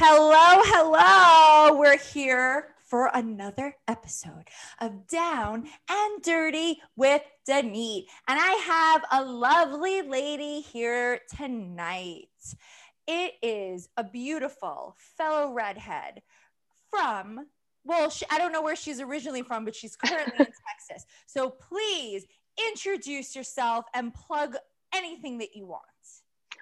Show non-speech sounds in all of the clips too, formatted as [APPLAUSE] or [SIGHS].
Hello, hello. We're here for another episode of Down and Dirty with Denise. And I have a lovely lady here tonight. It is a beautiful fellow redhead from, well, she, I don't know where she's originally from, but she's currently in [LAUGHS] Texas. So please introduce yourself and plug anything that you want.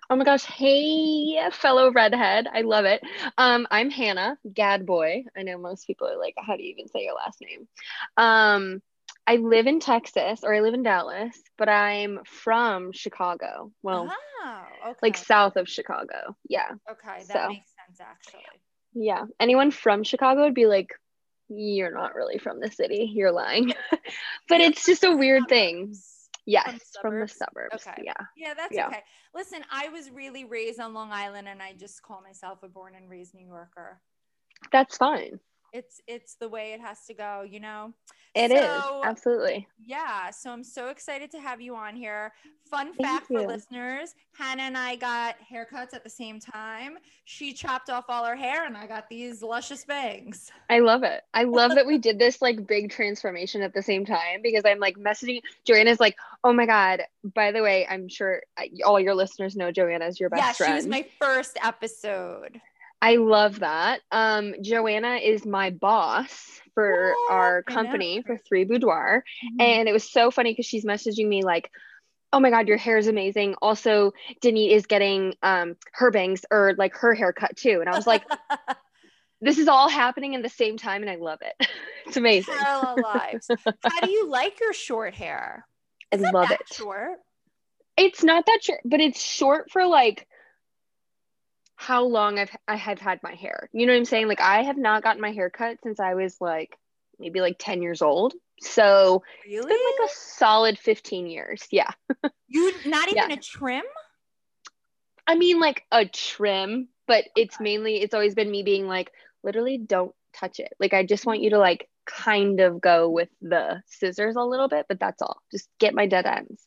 Oh my gosh. Hey, fellow redhead. I love it. Um, I'm Hannah Gadbois. I know most people are like, how do you even say your last name? Um, I live in Texas or I live in Dallas, but I'm from Chicago. Well, oh, okay. like south of Chicago. Yeah. Okay, that so. makes sense actually. Yeah. Anyone from Chicago would be like, you're not really from the city. You're lying. [LAUGHS] but it's just a weird thing. Yes, from the suburbs. Okay. Yeah. Yeah, that's Yeah. okay. Listen, I was really raised on Long Island and I just call myself a born and raised New Yorker. That's fine. It's it's the way it has to go, you know. It is So- Absolutely. Yeah, so I'm so excited to have you on here. Fun Thank fact for you. listeners, Hannah and I got haircuts at the same time. She chopped off all her hair and I got these luscious bangs. I love it. I [LAUGHS] love that we did this like big transformation at the same time because I'm like messaging Joanna's like, oh my God, by the way, I'm sure uh, all your listeners know Joanna is your best yeah, friend. she was my first episode. I love that. Um, Joanna is my boss for our company for Three Boudoir. Mm-hmm. And it was so funny because she's messaging me like, oh my God, your hair is amazing. Also, Denise is getting um, her bangs or like her haircut too. And I was like, [LAUGHS] this is all happening in the same time and I love it. [LAUGHS] it's amazing. parallel lives. [LAUGHS] How do you like your short hair? I love that it. Short. It's not that short, but it's short for like how long I've I have had my hair. You know what I'm saying? Like I have not gotten my hair cut since I was like maybe like 10 years old. So it's Really? been like a solid 15 years. Yeah. [LAUGHS] you not even Yeah. a trim? I mean like a trim, but it's mainly it's always been me being like literally don't touch it. Like I just want you to like kind of go with the scissors a little bit, but that's all. Just get my dead ends.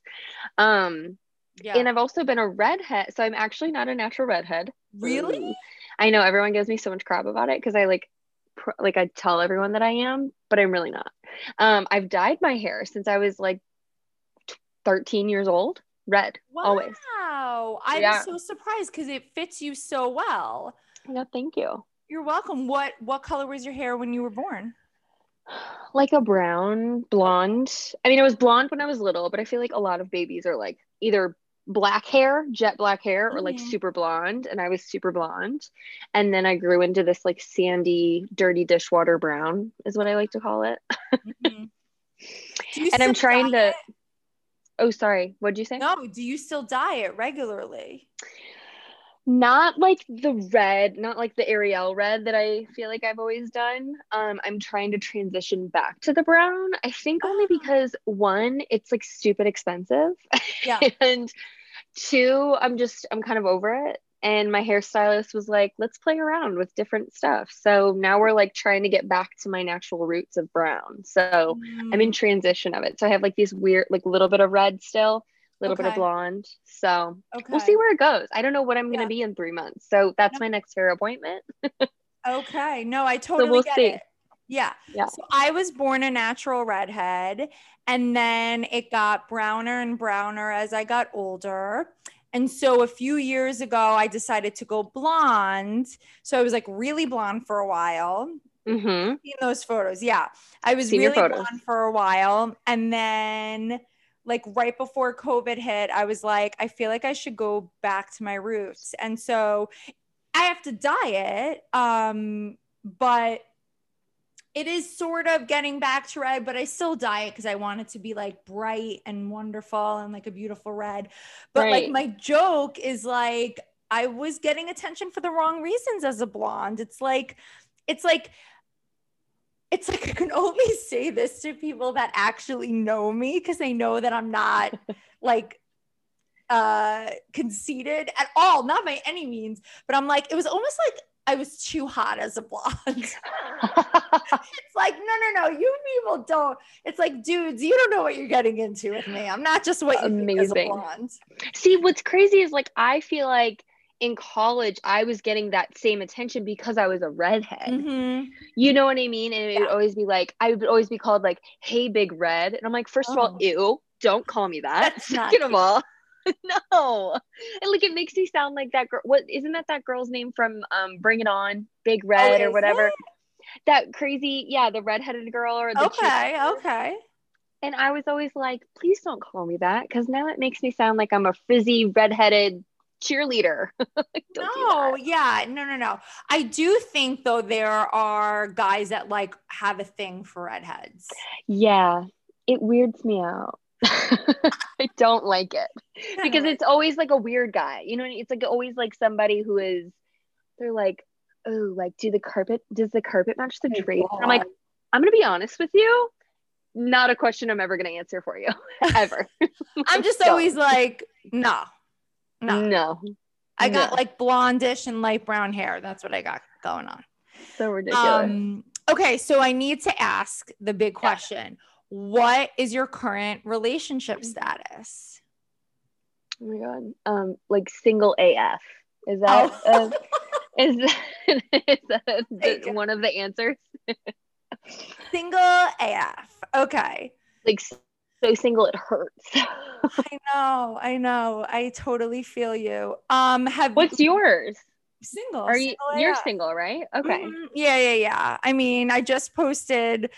Um Yeah. and I've also been a redhead, so I'm actually not a natural redhead. really? Ooh. I know everyone gives me so much crap about it because I like pr- like I tell everyone that I am, but I'm really not. Um I've dyed my hair since I was like 13 years old, red always. Wow. I'm Yeah. so surprised because it fits you so well. No, thank you. You're welcome. What what color was your hair when you were born? [SIGHS] Like a brown blonde. I mean, it was blonde when I was little, but I feel like a lot of babies are like either black hair, jet black hair, or like Mhm. super blonde. And I was super blonde. And then I grew into this like sandy, dirty dishwater brown, is what I like to call it. [LAUGHS] Mhm. And I'm trying dye to. Oh, sorry. What'd you say? No, do you still dye it regularly? Not like the red, not like the Ariel red that I feel like I've always done. Um, I'm trying to transition back to the brown. I think only Ah. because one, it's like stupid expensive. Yeah. [LAUGHS] and two, I'm just I'm kind of over it. And my hairstylist was like, let's play around with different stuff. So now we're like trying to get back to my natural roots of brown. So I'm in Mm, transition of it. So I have like these weird, like little bit of red still, little bit of blonde. So okay. we'll see where it goes. I don't know what I'm going to Yeah. be in three months. So that's Yep. my next hair appointment. [LAUGHS] Okay. No, I totally we'll get see. it. Yeah. Yeah. So I was born a natural redhead and then it got browner and browner as I got older. And so a few years ago, I decided to go blonde. So I was like really blonde for a while. Mm-hmm. Seen those photos. Yeah. I was Seen really blonde for a while. And then, like, right before COVID hit, I was like, I feel like I should go back to my roots. And so I have to diet. Um, but it is sort of getting back to red, but I still diet because I want it to be like bright and wonderful and like a beautiful red. But like my joke is like I was getting attention for the wrong reasons as a blonde. It's like, it's like, it's like [LAUGHS] I can only say this to people that actually know me because they know that I'm not [LAUGHS] like uh conceited at all, not by any means. But I'm like, it was almost like I was too hot as a blonde. [LAUGHS] it's like, no, no, no, you people don't. It's like, dudes, you don't know what you're getting into with me. I'm not just what you think as a Amazing. blonde. See, what's crazy is like I feel like in college I was getting that same attention because I was a redhead. Mhm. You know what I mean? And it Yeah. would always be like, I would always be called like, hey, big red. And I'm like, first of all, Oh. ew, don't call me that. That's [LAUGHS] not Second of all, [LAUGHS] no. And like, it makes me sound like that girl. What isn't that that girl's name from um Bring It On, Big Red Oh, or whatever? it? That crazy, yeah, the redheaded girl or the Okay, cheerleader. okay. And I was always like, please don't call me that because now it makes me sound like I'm a frizzy redheaded cheerleader. [LAUGHS] Like, no, yeah, no, no, no. I do think though there are guys that like have a thing for redheads. Yeah, it weirds me out. [LAUGHS] I don't like it because it's always like a weird guy. You know, it's like always like somebody who is. They're like, oh, like do the carpet? Does the carpet match the drape? I'm like, I'm gonna be honest with you. Not a question I'm ever gonna answer for you, [LAUGHS] ever. [LAUGHS] I'm just always like, no, no. no, I got no. like blondish and light brown hair. That's what I got going on. so ridiculous. Um, okay, so I need to ask the big question. What is your current relationship status? oh my god, um, like single AF. Is that Oh. uh, [LAUGHS] is that, is that the, one of the answers? Single AF. Okay. Like so single it hurts. [LAUGHS] I know, I know. I totally feel you. Um, have What's yours? single? Are you single you're AF. single, right? Okay. Mhm. Yeah, yeah, yeah. I mean, I just posted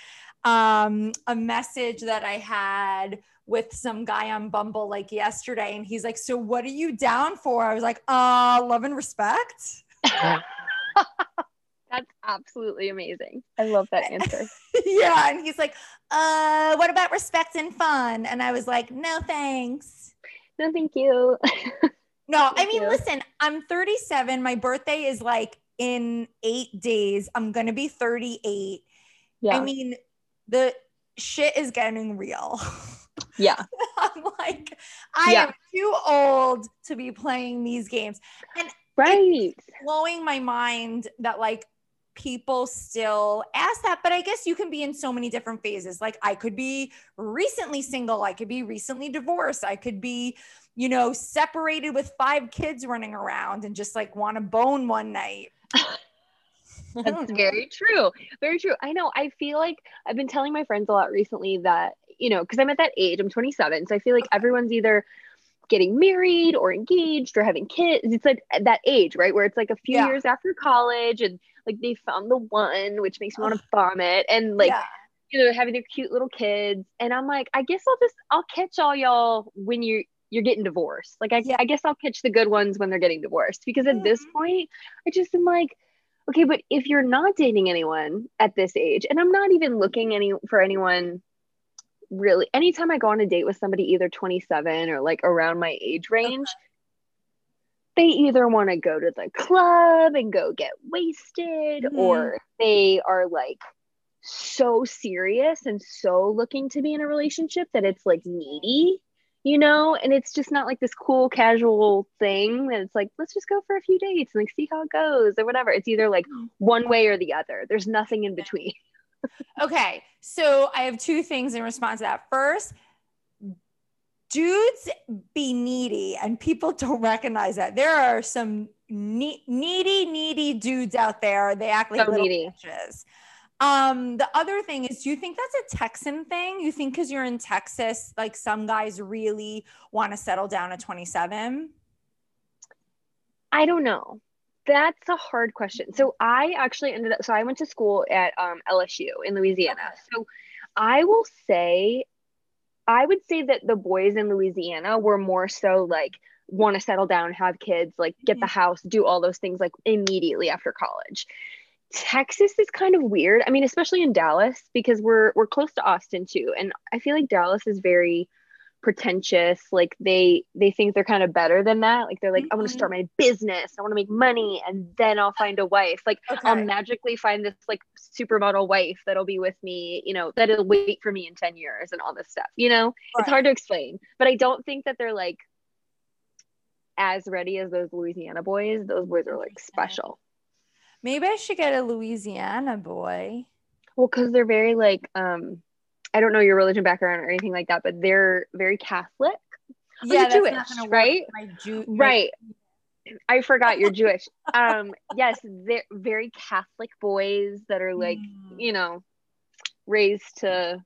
um a message that I had with some guy on Bumble like yesterday, and he's like, So what are you down for? I was like, uh, love and respect. [LAUGHS] That's absolutely amazing. I love that [LAUGHS] answer. yeah. And he's like, uh, what about respect and fun? And I was like, no thanks. No, thank you. [LAUGHS] No, I mean, you. listen, I'm 37. My birthday is like in eight days. I'm gonna be 38. Yeah. I mean, the shit is getting real. [LAUGHS] yeah. I'm like, I Yeah. am too old to be playing these games. And Right. Blowing my mind that like people still ask that, but I guess you can be in so many different phases. Like I could be recently single, I could be recently divorced, I could be, you know, separated with five kids running around and just like want to bone one night. [LAUGHS] That's [LAUGHS] very true. Very true. I know. I feel like I've been telling my friends a lot recently that, you know, because I'm at that age, I'm 27. So I feel like everyone's either getting married or engaged or having kids. It's like that age, right? Where it's like a few Yeah. years after college and like they found the one, which makes me want to vomit. And like, yeah. you know, having their cute little kids. And I'm like, I guess I'll just I'll catch all y'all when you're you're getting divorced. Like I, Yeah. I guess I'll catch the good ones when they're getting divorced. Because at this Mhm. point, I just am like, okay, but if you're not dating anyone at this age, and I'm not even looking any for anyone really anytime I go on a date with somebody either 27 or like around my age range, they either want to go to the club and go get wasted Mhm. or they are like so serious and so looking to be in a relationship that it's like needy you know and it's just not like this cool casual thing that it's like let's just go for a few dates and like see how it goes or whatever it's either like [GASPS] one way or the other there's nothing in between Okay, so I have two things in response to that. First, dudes be needy, and people [LAUGHS] don't recognize that. There are some ne- needy, needy dudes out there. They act like So little needy. bitches. Um, the other thing is, do you think that's a Texan thing? You think because you're in Texas, like some guys really want to settle down at 27? I don't know. That's a hard question. So I actually ended up so I went to school at um, LSU in Louisiana. Okay. So I will say I would say that the boys in Louisiana were more so like want to settle down, have kids, like get the house, do all those things like immediately after college. Texas is kind of weird. I mean, especially in Dallas because we're we're close to Austin too, and I feel like Dallas is very pretentious. Like they they think they're kind of better than that. Like they're like, I want to mm-hmm. start my business, I want to make money, and then I'll find a wife. Like I'll magically find this like supermodel wife that'll be with me, you know, that'll wait for me in 10 years and all this stuff. You know, it's hard to explain, but I don't think that they're like as ready as those Louisiana boys. Those boys are like special. Maybe I should get a Louisiana boy. Well, because they're very like, um, I don't know your religion background or anything like that, but they're very Catholic. Yeah, that's not Jewish, right? Jew, Right. I forgot you're [LAUGHS] Jewish. Um, yes, they're very Catholic boys that are like, Mm. you know, raised to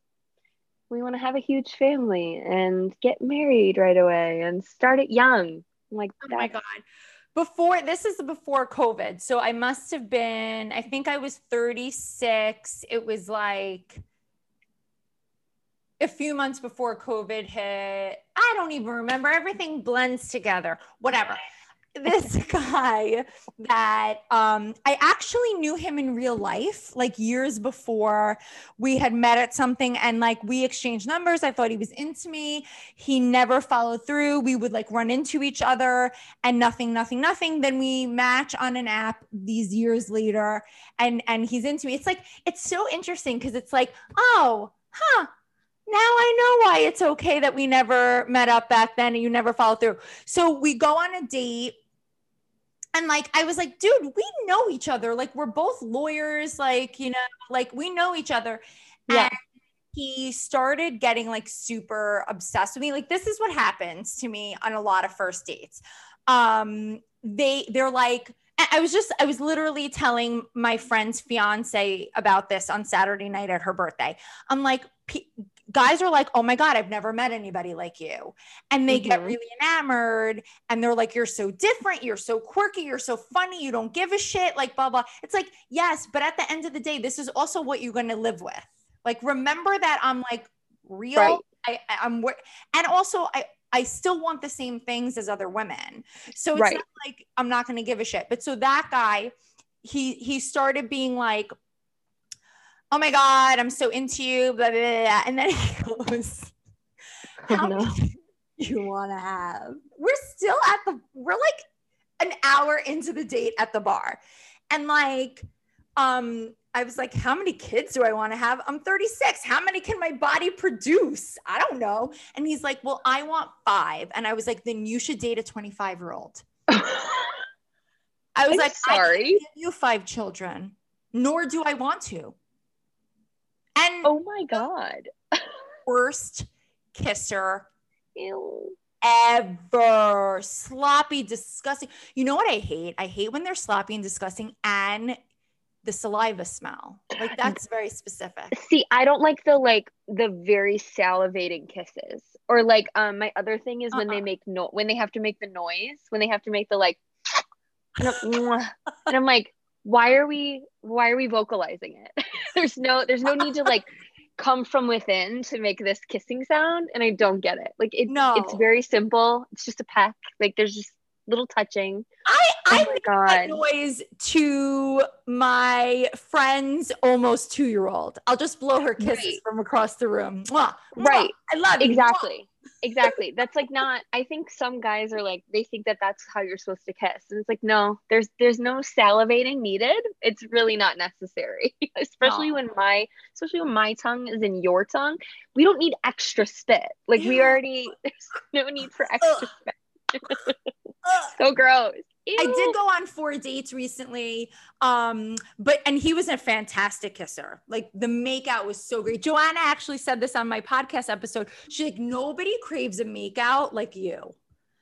we want to have a huge family and get married right away and start it young. I'm like, Oh my god. Before this is before COVID. So I must have been, I think I was 36. It was like a few months before COVID hit. I don't even remember. Everything blends together. Whatever. This [LAUGHS] guy that um, I actually knew him in real life, like years before we had met at something, and like we exchanged numbers. I thought he was into me. He never followed through. We would like run into each other, and nothing, nothing, nothing. Then we match on an app these years later, and and he's into me. It's like it's so interesting because it's like, oh, huh now I know why it's okay that we never met up back then and you never followed through. So we go on a date. And like, I was like, dude, we know each other. Like, we're both lawyers. Like, you know, like we know each other. Yeah. And he started getting like super obsessed with me. Like, this is what happens to me on a lot of first dates. Um, they, they're like, I was just, I was literally telling my friend's fiance about this on Saturday night at her birthday. I'm like, "P- guys are like, oh my God, I've never met anybody like you. And they get Mhm. really enamored and they're like, you're so different. You're so quirky. You're so funny. You don't give a shit. Like, blah, blah. It's like, yes, but at the end of the day, this is also what you're going to live with. Like, remember that I'm like real. Right. I, I'm, and also, I, I still want the same things as other women. So it's Right. not like I'm not going to give a shit. But so that guy, he he started being like, "Oh my god, I'm so into you," blah blah blah, and then he [LAUGHS] goes, Oh, "How no. many you want to have?" We're still at the we're like an hour into the date at the bar, and like, um. I was like, how many kids do I want to have? I'm 36. How many can my body produce? I don't know. And he's like, well, I want five. And I was like, then you should date a 25 year old. [LAUGHS] I was I'm like, I sorry. can't give you five children, nor do I want to. And Oh my god. [LAUGHS] worst kisser Ew. ever. Sloppy, disgusting. You know what I hate? I hate when they're sloppy and disgusting and the saliva smell. Like that's very specific. See, I don't like the like the very salivating kisses. Or like um my other thing is when they Uh-uh. make no when they have to make the noise, when they have to make the like [SNIFFS] and I'm, mwah. and I'm like, why are we why are we vocalizing it? [LAUGHS] there's no there's no need to like come from within to make this kissing sound and I don't get it. Like it, No. it's very simple. It's just a peck. Like there's just little touching. I Oh I my make that noise to my friend's almost two year old. I'll just blow her kisses Right. from across the room. Mwah, mwah. Right. I love you. Mwah. exactly exactly that's like not i think some guys are like they think that that's how you're supposed to kiss and it's like no there's there's no salivating needed it's really not necessary [LAUGHS] especially No. when my especially when my tongue is in your tongue we don't need extra spit like we already [LAUGHS] there's no need for extra spit [LAUGHS] Ugh. [LAUGHS] so gross I did go on four dates recently. Um, but and he was a fantastic kisser. Like the makeout was so great. Joanna actually said this on my podcast episode. She's like, nobody craves a makeout like you.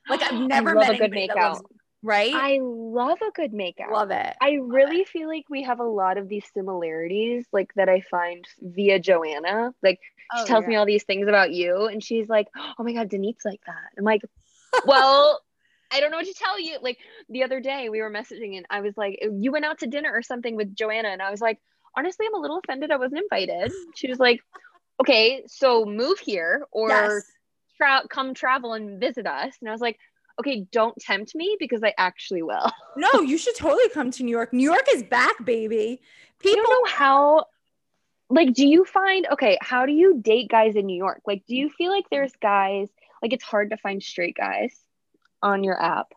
Like I've [GASPS] never I love met a good makeout right? i love a good makeout love it. I really feel like we have a lot of these similarities, like that I find via Joanna. Like she Oh, tells me all these things about you, and she's like, "Oh my god, Denise like that." I'm like, [LAUGHS] "Well, I don't know what to tell you." Like the other day, we were messaging, and I was like, "You went out to dinner or something with Joanna," and I was like, "Honestly, I'm a little offended I wasn't invited." She was like, "Okay, so move here or Yes. tra- come travel and visit us," and I was like. Okay, don't tempt me because I actually will. [LAUGHS] No, you should totally come to New York. New York is back, baby. I People don't know how like do you find okay how do you date guys in new york like do you feel like there's guys like it's hard to find straight guys on your app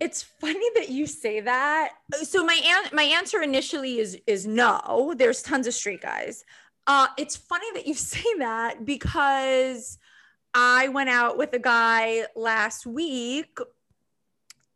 It's funny that you say that. So my an- my answer initially is is no. There's tons of straight guys. Uh, it's funny that you [LAUGHS] say that because I went out with a guy last week,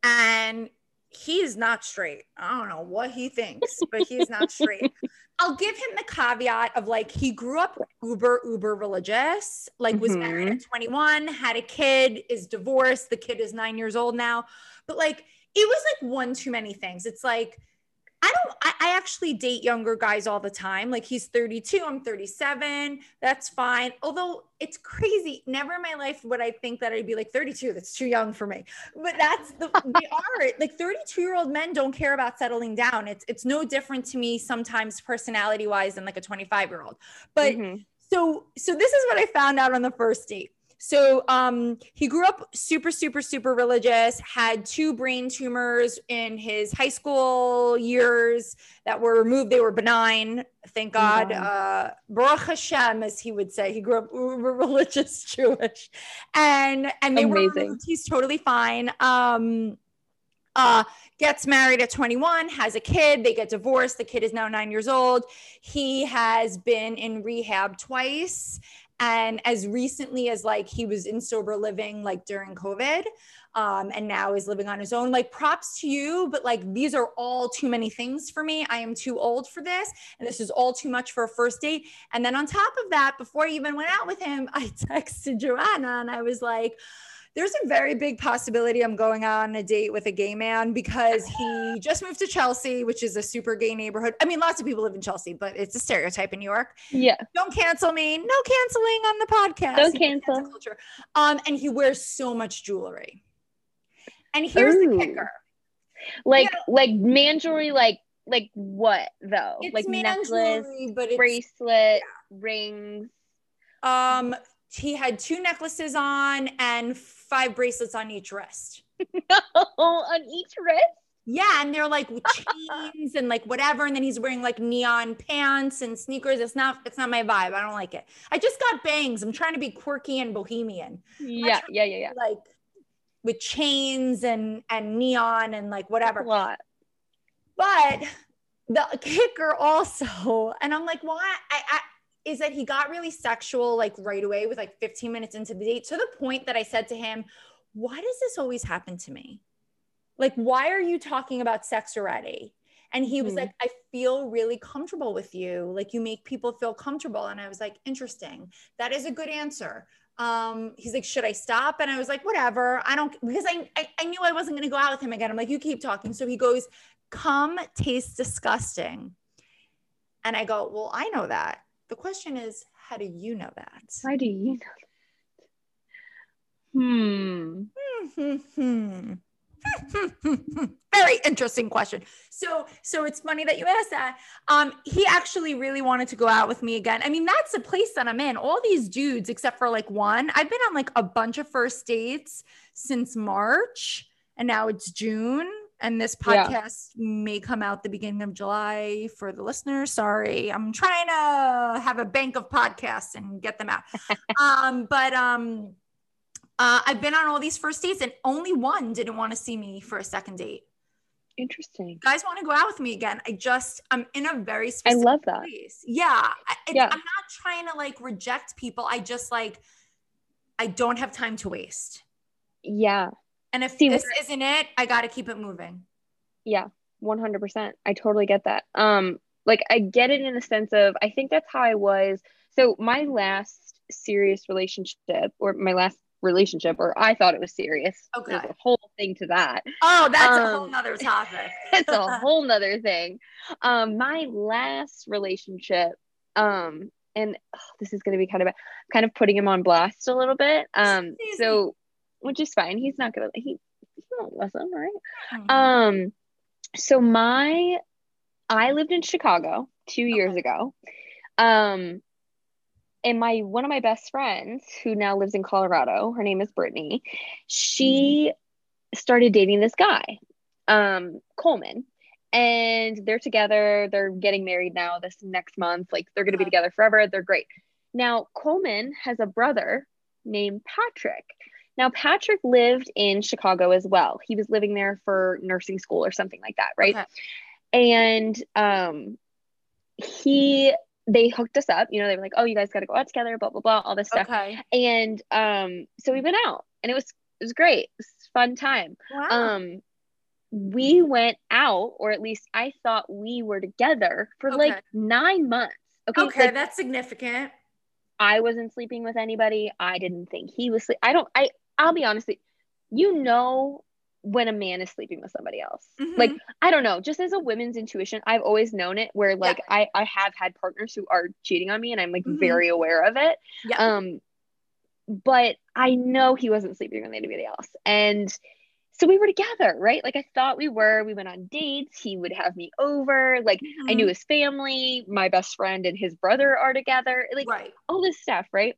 and he is not straight. I don't know what he thinks, but he's not straight. [LAUGHS] I'll give him the caveat of like he grew up uber uber religious, like was married Mhm. at 21, had a kid, is divorced. The kid is nine years old now, but like it was like one too many things. It's like don't. I, I actually date younger guys all the time. Like he's 32, I'm 37. That's fine. Although it's crazy. Never in my life would I think that I'd be like 32. That's too young for me. But that's the [LAUGHS] they are like 32 year old men don't care about settling down. It's it's no different to me sometimes personality wise than like a 25 year old. But Mhm. so so this is what I found out on the first date. So um he grew up super super super religious, had two brain tumors in his high school years that were removed. They were benign, thank God. Benign. Uh Baruch Hashem, as he would say. He grew up uber [LAUGHS] religious Jewish. And and they were Amazing. removed. He's totally fine. Um uh gets married at 21 has a kid they get divorced the kid is now nine years old he has been in rehab twice and as recently as like he was in sober living like during covid um, and now is living on his own like props to you but like these are all too many things for me. I am too old for this and this is all too much for a first date. And then on top of that before i even went out with him [LAUGHS] i texted joanna and i was like there's a very big possibility I'm going on a date with a gay man because he just moved to Chelsea, which is a super gay neighborhood. I mean, lots of people live in Chelsea, but it's a stereotype in New York. Yeah. Don't cancel me. No canceling on the podcast. Don't You know, cancel. culture. Um, and he wears so much jewelry. And here's the kicker. Like like man jewelry, like like what though? Like necklace, jewelry, but it's bracelet, rings. um he had two necklaces on and five bracelets on each wrist. [LAUGHS] on each wrist. Yeah, and they're like chains and like whatever, and then he's wearing like neon pants and sneakers. It's not, it's not my vibe. I don't like it. I just got bangs. I'm trying to be quirky and bohemian, Yeah, yeah, yeah, yeah. like with chains and and neon and like whatever. A lot. But the kicker also, and I'm like, why? I, I is that he got really sexual like right away with like 15 minutes into the date to the point that I said to him, why does this always happen to me? Like, why are you talking about sex already? And he was Hmm. like, I feel really comfortable with you. Like, you make people feel comfortable. And I was like, interesting. That is a good answer. Um, he's like, should I stop? And I was like, whatever. I don't, because I, I, I knew I wasn't going to go out with him again. I'm like, you keep talking. So he goes, come taste disgusting. And I go, well, I know that. The question is, how do you know that? Why do you know that? Hmm. Hmm. [LAUGHS] Very interesting question. So, so it's funny that you asked that. Um, he actually really wanted to go out with me again. I mean, that's the place that I'm in. All these dudes, except for like one, I've been on like a bunch of first dates since March, and now it's June. And this Yeah. podcast may come out the beginning of July for the listeners. Sorry, I'm trying to have a bank of podcasts and get them out. [LAUGHS] um, but um, uh, I've been on all these first dates, and only one didn't want to see me for a second date. Interesting. Guys want to go out with me again. I just, I'm in a very I love that. place. Yeah, Yeah. I'm not trying to like reject people. I just like, I don't have time to waste. Yeah. And if See, this isn't it, I got to keep it moving. Yeah. 100%. I totally get that. Um like I get it in the sense of I think that's how I was. So my last serious relationship or my last relationship or I thought it was serious. Okay. There's a whole thing to that. Oh, that's a whole Um, nother [LAUGHS] topic. it's a [LAUGHS] whole nother thing. Um, my last relationship, um, and ugh, this is going to be kind of kind of putting him on blast a little bit. Um, Excuse so which is fine. He's not gonna he he won't listen, right? Mhm. Um, so my I lived in Chicago two years Okay. ago. Um, and my one of my best friends who now lives in Colorado, her name is Brittany, she started dating this guy, um, Coleman. And they're together, they're getting married now this next month. Like they're gonna be together forever. They're great. Now, Coleman has a brother named Patrick. Now, Patrick lived in Chicago as well. He was living there for nursing school or something like that, right? Okay. And um he they hooked us up, you know, they were like, Oh, you guys gotta go out together, blah blah blah, all this stuff. Okay. And um so we went out and it was it was great. It was a fun time. Wow. Um we went out, or at least I thought we were together for Okay. like nine months. Okay. Okay, Like, that's significant. I wasn't sleeping with anybody. I didn't think he was sleep. I don't, I, I'll be honest, you know, when a man is sleeping with somebody else. Like, Mhm. I don't know, just as a women's intuition, I've always known it where like I, I have had partners who are cheating on me and I'm like Mhm. very aware of it. Yeah. Um, but I know he wasn't sleeping with anybody else. And so we were together, right? Like I thought we were. We went on dates. He would have me over. Like I Mhm. knew his family. My best friend and his brother are together. Like right. all this stuff, right?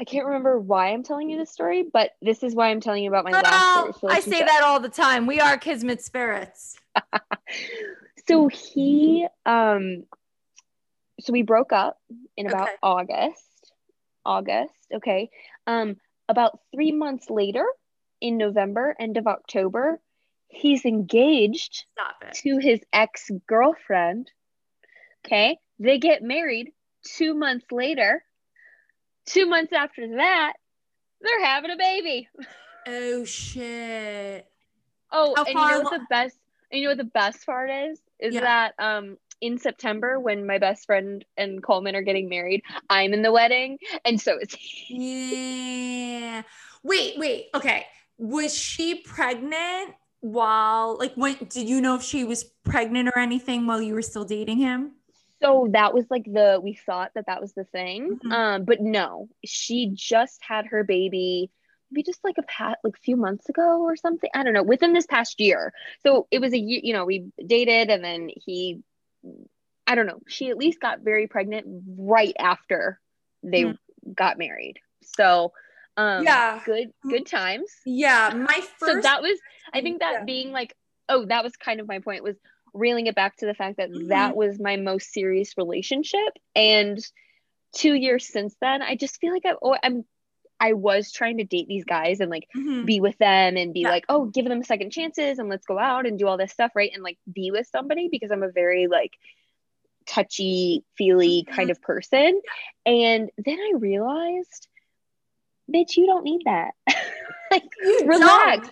I can't remember why I'm telling you this story, but this is why I'm telling you about my last serious I say that all the time. We are kismet spirits. [LAUGHS] So he, um, so we broke up in about Okay. August. August, okay. Um, about three months later, in November, end of October, he's engaged to his ex girlfriend. Okay. They get married two months later. Two months after that, they're having a baby. Oh shit. Oh, How and you know what the best and you know what the best part is? Is Yeah. that um in September when my best friend and Coleman are getting married, I'm in the wedding, and so is he. Yeah. Wait, wait. Okay. Was she pregnant while like when did you know if she was pregnant or anything while you were still dating him? So that was like the we thought that that was the thing, Mhm. um, but no, she just had her baby. Maybe just like a pat like a few months ago or something. I don't know. Within this past year, so it was a year. You know, we dated, and then he, I don't know. She at least got very pregnant right after they Mm. got married. So, um, Yeah. good good times. Yeah, my first so that was i think that Yeah. being like oh that was kind of my point was reeling it back to the fact that Mhm. that was my most serious relationship and two years since then i just feel like I've, oh, i'm i was trying to date these guys and like Mhm. be with them and be Yeah. like oh give them second chances and let's go out and do all this stuff right and like be with somebody because i'm a very like touchy feely Mhm. kind of person and then i realized bitch you don't need that [LAUGHS] like relax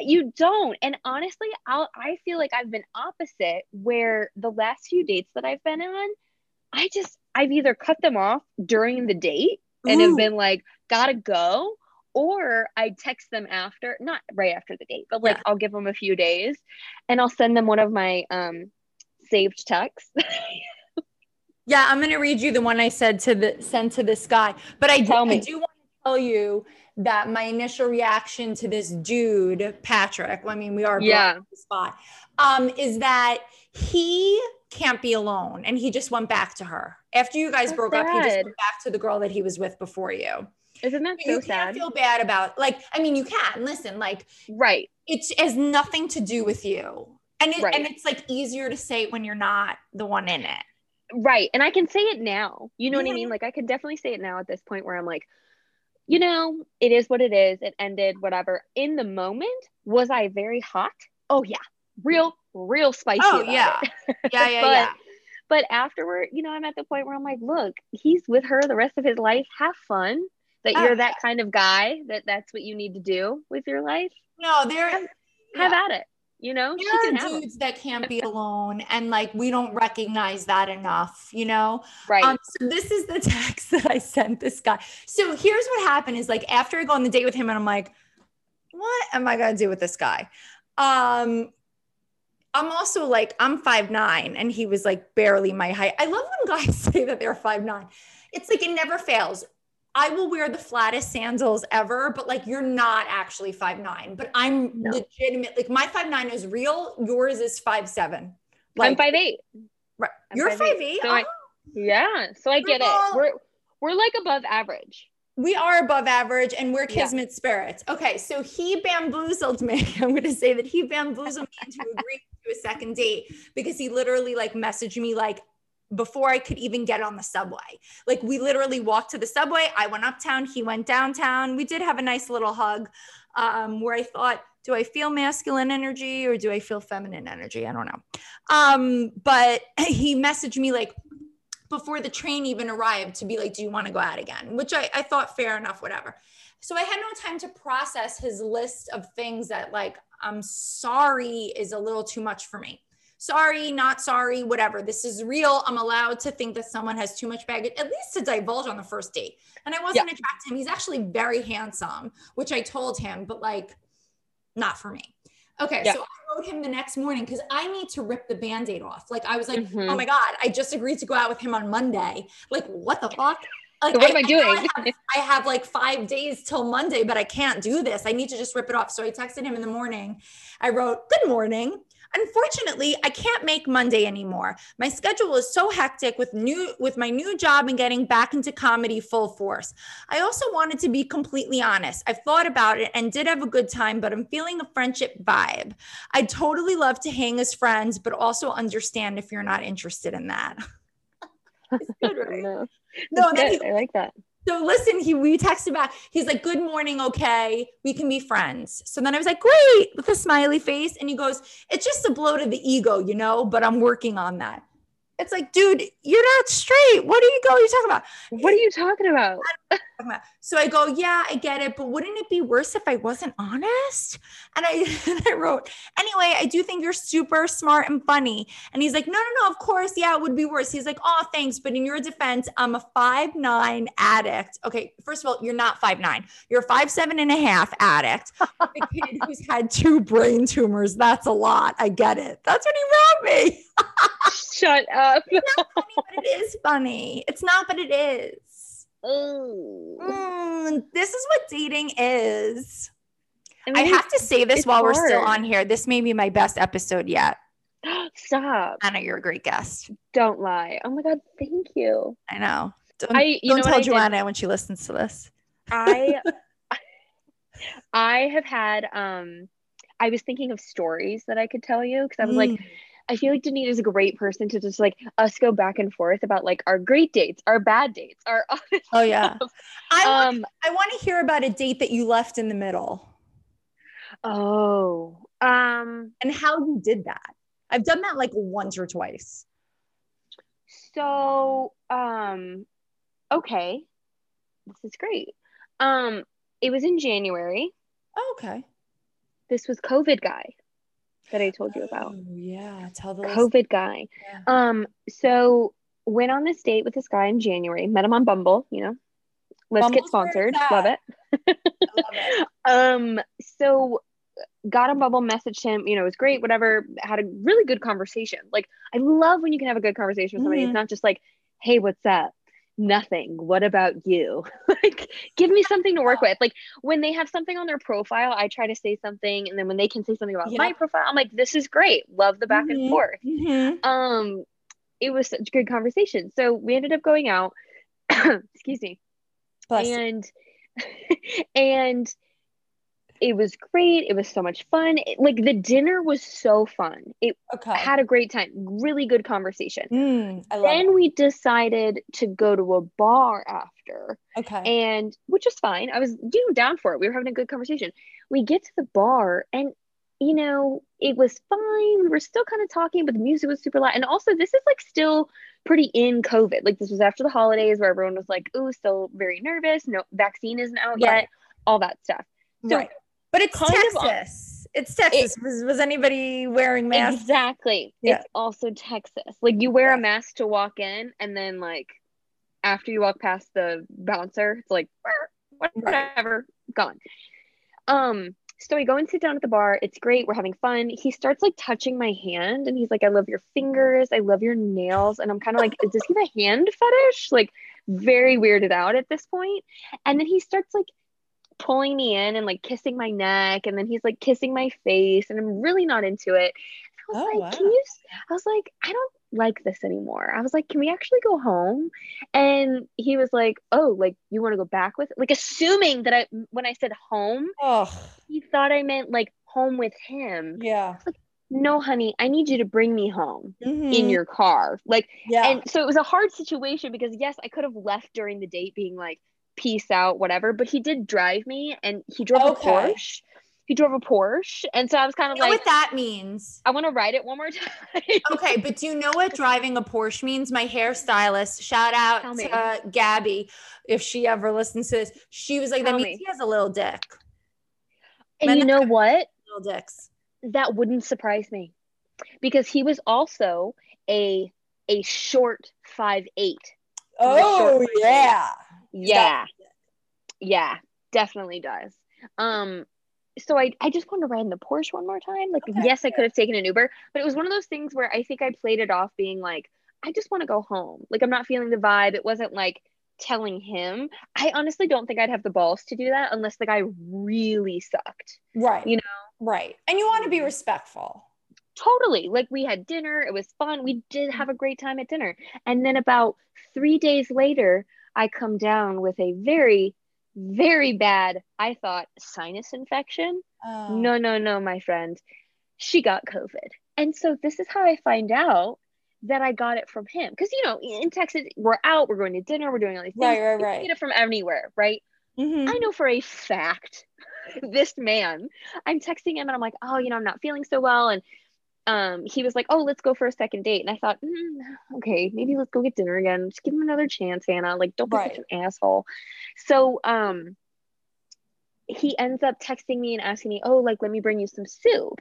you don't and honestly I'll, i feel like i've been opposite where the last few dates that i've been on i just i've either cut them off during the date and Ooh. have been like gotta go or i text them after not right after the date but like Yeah. i'll give them a few days and i'll send them one of my um saved texts [LAUGHS] Yeah, I'm gonna read you the one I said to the send to this guy. But I, Tell I me. do want to tell you that my initial reaction to this dude, Patrick, I mean, we are Yeah. on the spot, um, is that he can't be alone and he just went back to her. After you guys That's broke up, he just went back to the girl that he was with before you. isn't that so you can't sad feel bad about like, I mean, you can listen, like right it's has nothing to do with you. And it, Right. and it's like easier to say it when you're not the one in it. Right. And I can say it now. You know what I mean? Like I can definitely say it now at this point where I'm like, you know, it is what it is. It ended, whatever. In the moment, was I very hot? Oh yeah. Real, real spicy. Oh about yeah. Yeah, yeah, [LAUGHS] But- yeah. But afterward, you know, I'm at the point where I'm like, look, he's with her the rest of his life. Have fun. That Oh, you're that kind of guy, that that's what you need to do with your life. No, there, Have- yeah. Have at it. You know, there are dudes that can't be alone, and like we don't recognize that enough, you know. Right. Um, so this is the [LAUGHS] text that I sent this guy. So here's what happened: is like after I go on the date with him, and I'm like, what am I gonna do with this guy? Um, I'm also like I'm five nine, and he was like barely my height. I love when guys [LAUGHS] say that they're five nine. It's like it never fails. I will wear the flattest sandals ever, but like you're not actually five nine. But I'm No. legitimate. Like my five nine is real. Yours is five seven. I'm five eight. right. I'm you're five eight. So I- oh. Yeah. So I get it. We're we're like above average. we are above average and we're Yeah. kismet spirits. Okay, so he bamboozled me. [LAUGHS] I'm going to say that he bamboozled me into agreeing to a second date because he literally like messaged me like before I could even get on the subway. Like we literally walked to the subway. I went uptown. He went downtown. We did have a nice little hug um, where I thought, do I feel masculine energy or do I feel feminine energy? I don't know. Um, but [LAUGHS] he messaged me like before the train even arrived to be like, do you want to go out again? Which I, I thought fair enough, whatever. so I had no time to process his list of things that like I'm sorry is a little too much for me. Sorry, not sorry, whatever. This is real. I'm allowed to think that someone has too much baggage, at least to divulge on the first date. And I wasn't yeah. attracted to him. He's actually very handsome, which I told him, but like not for me. Okay, yeah. so I wrote him the next morning because I need to rip the band-aid off. Like I was like, mm-hmm. oh my God, I just agreed to go out with him on Monday. Like, what the fuck? Like, what I, am I doing? I have, I have, like five days till Monday, but I can't do this. I need to just rip it off. So I texted him in the morning. I wrote, Good morning. Unfortunately, I can't make Monday anymore. My schedule is so hectic with new with my new job and getting back into comedy full force. I also wanted to be completely honest. I've thought about it and did have a good time, but I'm feeling a friendship vibe. I'd totally love to hang as friends, but also understand if you're not interested in that. [LAUGHS] it's good, right? [LAUGHS] no, no he, I like that. So listen, he we texted back. He's like, "Good morning, okay, we can be friends." So then I was like, "Great," with a smiley face, and he goes, "It's just a blow to the ego, you know, but I'm working on that." It's like, dude, you're not straight. What are you going? You talking about? What are you talking about? [LAUGHS] so I go, yeah, I get it, but wouldn't it be worse if I wasn't honest? And I, [LAUGHS] and I wrote, anyway, I do think you're super smart and funny. And he's like, no, no, no, of course, yeah, it would be worse. He's like, oh, thanks, but in your defense, I'm a five nine addict. Okay, first of all, you're not five nine. You're a five seven and a half addict. [LAUGHS] a kid who's had two brain tumors. That's a lot. I get it. That's what he wrote me. Shut up. it's not funny, but it is funny. It's not, but it is. Mm, this is what dating is. I, mean, I have to say this while hard. we're still on here. This may be my best episode yet. [GASPS] Stop. Hannah, you're a great guest. Don't lie. Oh my God. Thank you. I know. Don't, I, you don't know tell Joanna when she listens to this. I [LAUGHS] I have had um I was thinking of stories that I could tell you because I was mm. like, I feel like Denise is a great person to just like us go back and forth about like our great dates, our bad dates, our [LAUGHS] oh yeah. I want, um, I want to hear about a date that you left in the middle. Oh, um, and how you did that. I've done that like once or twice. So, um, okay, this is great. Um, it was in January. Oh, okay. This was COVID guy that I told you about. Oh, yeah, tell the COVID list. guy. Yeah. Um, so went on this date with this guy in January. Met him on Bumble. You know, let's Bumble's get sponsored. Love it. love it. [LAUGHS] um, so got on Bumble, messaged him. You know, it was great. Whatever. Had a really good conversation. Like I love when you can have a good conversation with somebody. Mm-hmm. It's not just like, hey, what's up? Nothing. What about you? [LAUGHS] Like give me something to work with. Like when they have something on their profile i try to say something and then when they can say something about yeah. my profile i'm like this is great. Love the back mm-hmm. and forth. Mm-hmm. um it was such a good conversation. So we ended up going out. [COUGHS] Excuse me. Bless. and [LAUGHS] and it was great. It was so much fun. It, like the dinner was so fun. It okay. had a great time. Really good conversation. Mm, then it. we decided to go to a bar after. Okay. And which is fine. I was you know, down for it. We were having a good conversation. We get to the bar and you know, it was fine. We were still kind of talking, but the music was super loud. And also, this is like still pretty in COVID. Like, this was after the holidays where everyone was like, oh, still very nervous. No vaccine isn't out right. yet, all that stuff. So right. But it's kind Texas. Of, it's Texas. It, was, was anybody wearing masks? Exactly. Yeah. It's also Texas. Like you wear a mask to walk in, and then like after you walk past the bouncer, it's like whatever, right. gone. Um, so we go and sit down at the bar. It's great. We're having fun. He starts like touching my hand and he's like, I love your fingers. I love your nails. And I'm kind of like, does he have a hand fetish? Like, very weirded out at this point. And then he starts like pulling me in and like kissing my neck and then he's like kissing my face and I'm really not into it. I was oh, like, wow. can you I was like, I don't like this anymore. I was like, can we actually go home? And he was like, oh, like you want to go back with like assuming that I when I said home, oh. he thought I meant like home with him. Yeah. Like, no, honey, I need you to bring me home mm-hmm. in your car. Like, yeah. And so it was a hard situation because yes, I could have left during the date being like, peace out, whatever. But he did drive me and he drove okay. a Porsche. he drove a Porsche, and so I was kind of You know like, what that means? I want to ride it one more [LAUGHS] time. Okay, but do you know what driving a Porsche means? My hairstylist, shout out Tell me. to Gabby, if she ever listens to this, she was like, that Tell means he has a little dick, and Men you know what? little dicks. That wouldn't surprise me, because he was also a a short five eight. Oh short yeah, Yeah, yeah, definitely does. Um, so I I just wanted to ride in the Porsche one more time. Like, Okay, yes, I could have taken an Uber, but it was one of those things where I think I played it off being like, I just want to go home. Like, I'm not feeling the vibe. It wasn't like telling him. I honestly don't think I'd have the balls to do that unless the guy really sucked. right. You know, right, and you want to be respectful. Totally. Like we had dinner, it was fun. We did have a great time at dinner. And then about three days later, I come down with a very, very bad, I thought, sinus infection. Oh. No, no, no, my friend. She got COVID. And so this is how I find out that I got it from him. Because, you know, in Texas, we're out, we're going to dinner, we're doing all these things. Right, right, You right. Get it from anywhere, right? Mhm. I know for a fact [LAUGHS] this man, I'm texting him and I'm like, oh, you know, I'm not feeling so well. And um, he was like, oh, let's go for a second date. And I thought, mm, okay, maybe let's go get dinner again. Just give him another chance, Hannah. Like, don't be such an asshole. So um, he ends up texting me and asking me, oh, like, let me bring you some soup.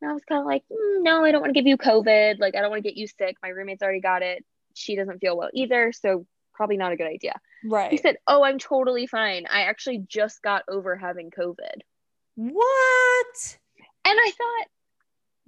And I was kind of like, mm, no, I don't want to give you COVID. Like, I don't want to get you sick. My roommate's already got it. She doesn't feel well either. So probably not a good idea. Right. He said, Oh, I'm totally fine. I actually just got over having COVID. what? And I thought,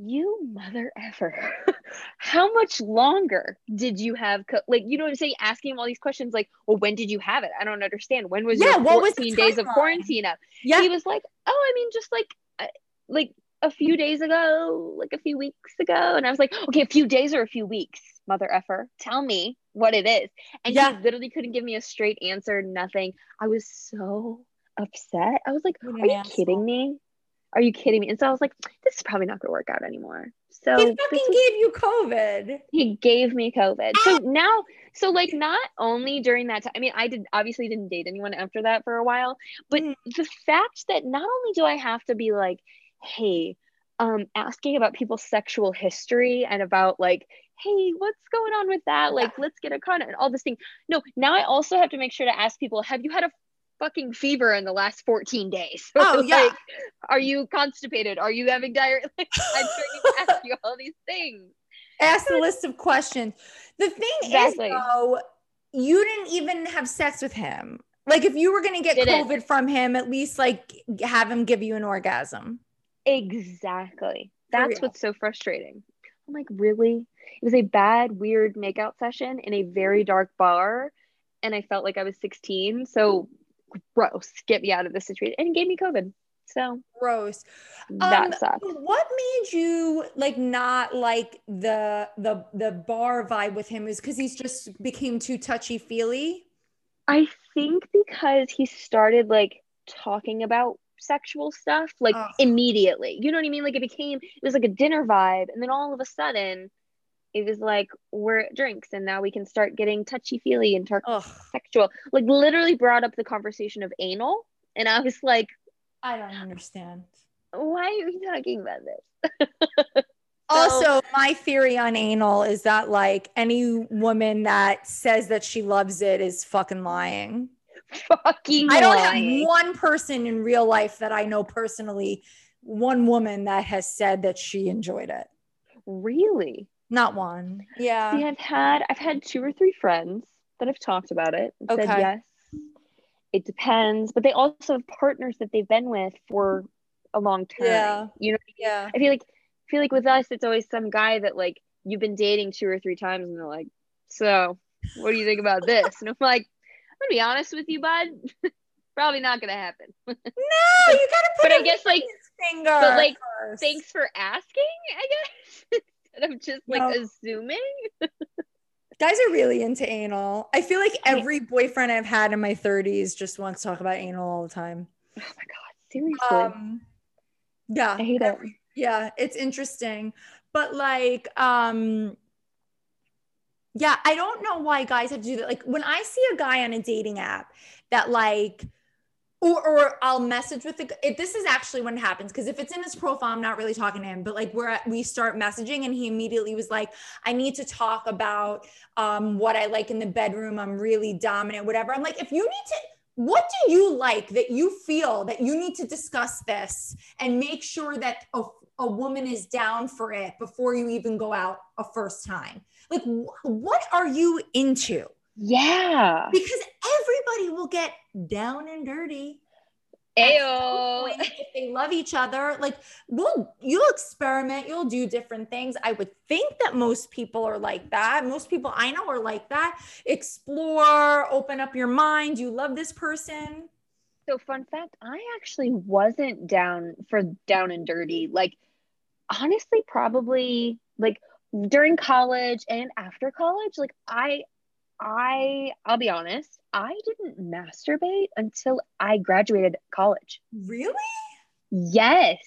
You mother ever. [LAUGHS] How much longer did you have? Co-? Like, you know what I'm saying? Asking him all these questions, like, Well, when did you have it? I don't understand. When was Yeah, your what was the days of quarantine up? Yeah. He was like, Oh, I mean, just like, uh, like, a few days ago, like a few weeks ago. And I was like, okay, a few days or a few weeks, mother effer. Tell me what it is. And Yeah. he literally couldn't give me a straight answer, nothing. I was so upset. I was like, What are you asshole. kidding me? Are you kidding me? And so I was like, this is probably not going to work out anymore. So he fucking was- gave you COVID. he gave me COVID. So [GASPS] now, so like not only during that time, I mean, I did obviously didn't date anyone after that for a while, but Mm. the fact that not only do I have to be like, hey, um, asking about people's sexual history and about like, hey, what's going on with that? Like, let's get a con and all this thing. No, now I also have to make sure to ask people, have you had a fucking fever in the last 14 days? [LAUGHS] Oh, yeah. like, are you constipated? Are you having diarrhea? [LAUGHS] Like, I'm trying to ask you all these things. Ask the list of questions. The thing Exactly. is, though, you didn't even have sex with him. Like, if you were gonna get Didn't. COVID from him, at least like have him give you an orgasm. Exactly. That's what's so frustrating. I'm like, really? It was a bad, weird makeout session in a very dark bar. And I felt like I was 16. So gross. Get me out of this situation. And gave me COVID. So Gross. that Um, sucks. What made you like not like the the the bar vibe with him? Is because he's just became too touchy feely. I think because he started like talking about sexual stuff like immediately. You know what I mean? Like it became it was like a dinner vibe and then all of a sudden it was like we're at drinks and now we can start getting touchy feely and talk Ugh, sexual. Like literally brought up the conversation of anal and I was like, I don't understand. why are you talking about this? [LAUGHS] Also, my theory on anal is that like any woman that says that she loves it is fucking lying. Fucking I don't lying. have one person in real life that I know personally, one woman that has said that she enjoyed it. Really? Not one. Yeah. See, I've had I've had two or three friends that have talked about it and said yes. It depends, but they also have partners that they've been with for a long time. Yeah. You know, Yeah. I feel like I feel like with us, it's always some guy that like you've been dating two or three times, and they're like, "So, what do you think about this?" And I'm like, "I'm gonna be honest with you, bud. [LAUGHS] Probably not gonna happen." [LAUGHS] No, you gotta put But I guess like finger. but, like, first. thanks for asking, I guess. [LAUGHS] Instead of just like assuming. [LAUGHS] Guys are really into anal. I feel like every boyfriend I've had in my 30s just wants to talk about anal all the time. Oh my god, seriously. Um, yeah. I hate it. yeah it's interesting but like um yeah i don't know why guys have to do that like when i see a guy on a dating app that like or or I'll message with the if this is actually when it happens because if it's in his profile I'm not really talking to him but like we're we start messaging and he immediately was like I need to talk about um what I like in the bedroom I'm really dominant whatever. I'm like if you need to what do you like that you feel that you need to discuss this and make sure that a, a woman is down for it before you even go out a first time? Like wh- what are you into Yeah. because everybody will get down and dirty Ayo. point, if they love each other like we'll you'll experiment you'll do different things i would think that most people are like that most people i know are like that explore open up your mind you love this person So fun fact, I actually wasn't down for down and dirty. Like honestly, probably like during college and after college, like I I I'll be honest, I didn't masturbate until I graduated college. really Yes.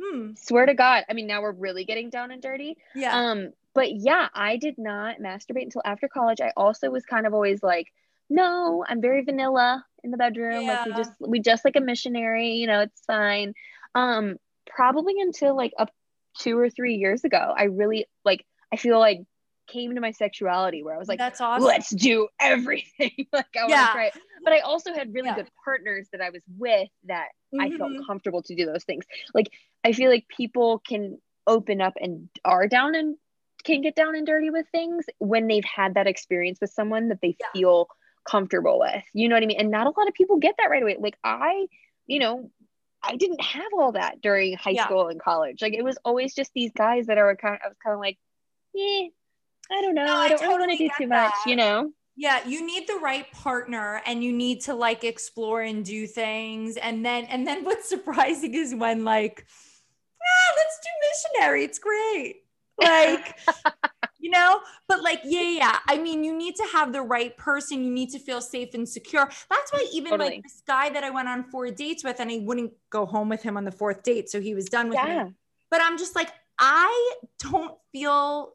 hmm Swear to God. I mean, now we're really getting down and dirty. yeah Um, but yeah, I did not masturbate until after college. I also was kind of always like, no, I'm very vanilla in the bedroom. Like we just we just like a missionary, you know, it's fine. Um, probably until like up two or three years ago, I really like I feel like came to my sexuality where I was like, that's awesome let's do everything. [LAUGHS] like I want Yeah. to try it. But I also had really Yeah. good partners that I was with that I felt Mhm. comfortable to do those things. Like I feel like people can open up and are down and can get down and dirty with things when they've had that experience with someone that they Yeah. feel comfortable with. You know what I mean? And not a lot of people get that right away. Like I, you know, I didn't have all that during high Yeah. school and college. Like it was always just these guys that are kind of, I was kind of like, eh, I don't know. No, I I don't really want to do too much, that. you know? Yeah, you need the right partner and you need to like explore and do things. And then and then [LAUGHS] what's surprising is when like, ah, let's do missionary. It's great. Like, [LAUGHS] you know, but like, yeah, yeah. I mean, you need to have the right person. You need to feel safe and secure. That's why even Totally. like this guy that I went on four dates with and I wouldn't go home with him on the fourth date. So he was done with Yeah. me. But I'm just like, I don't feel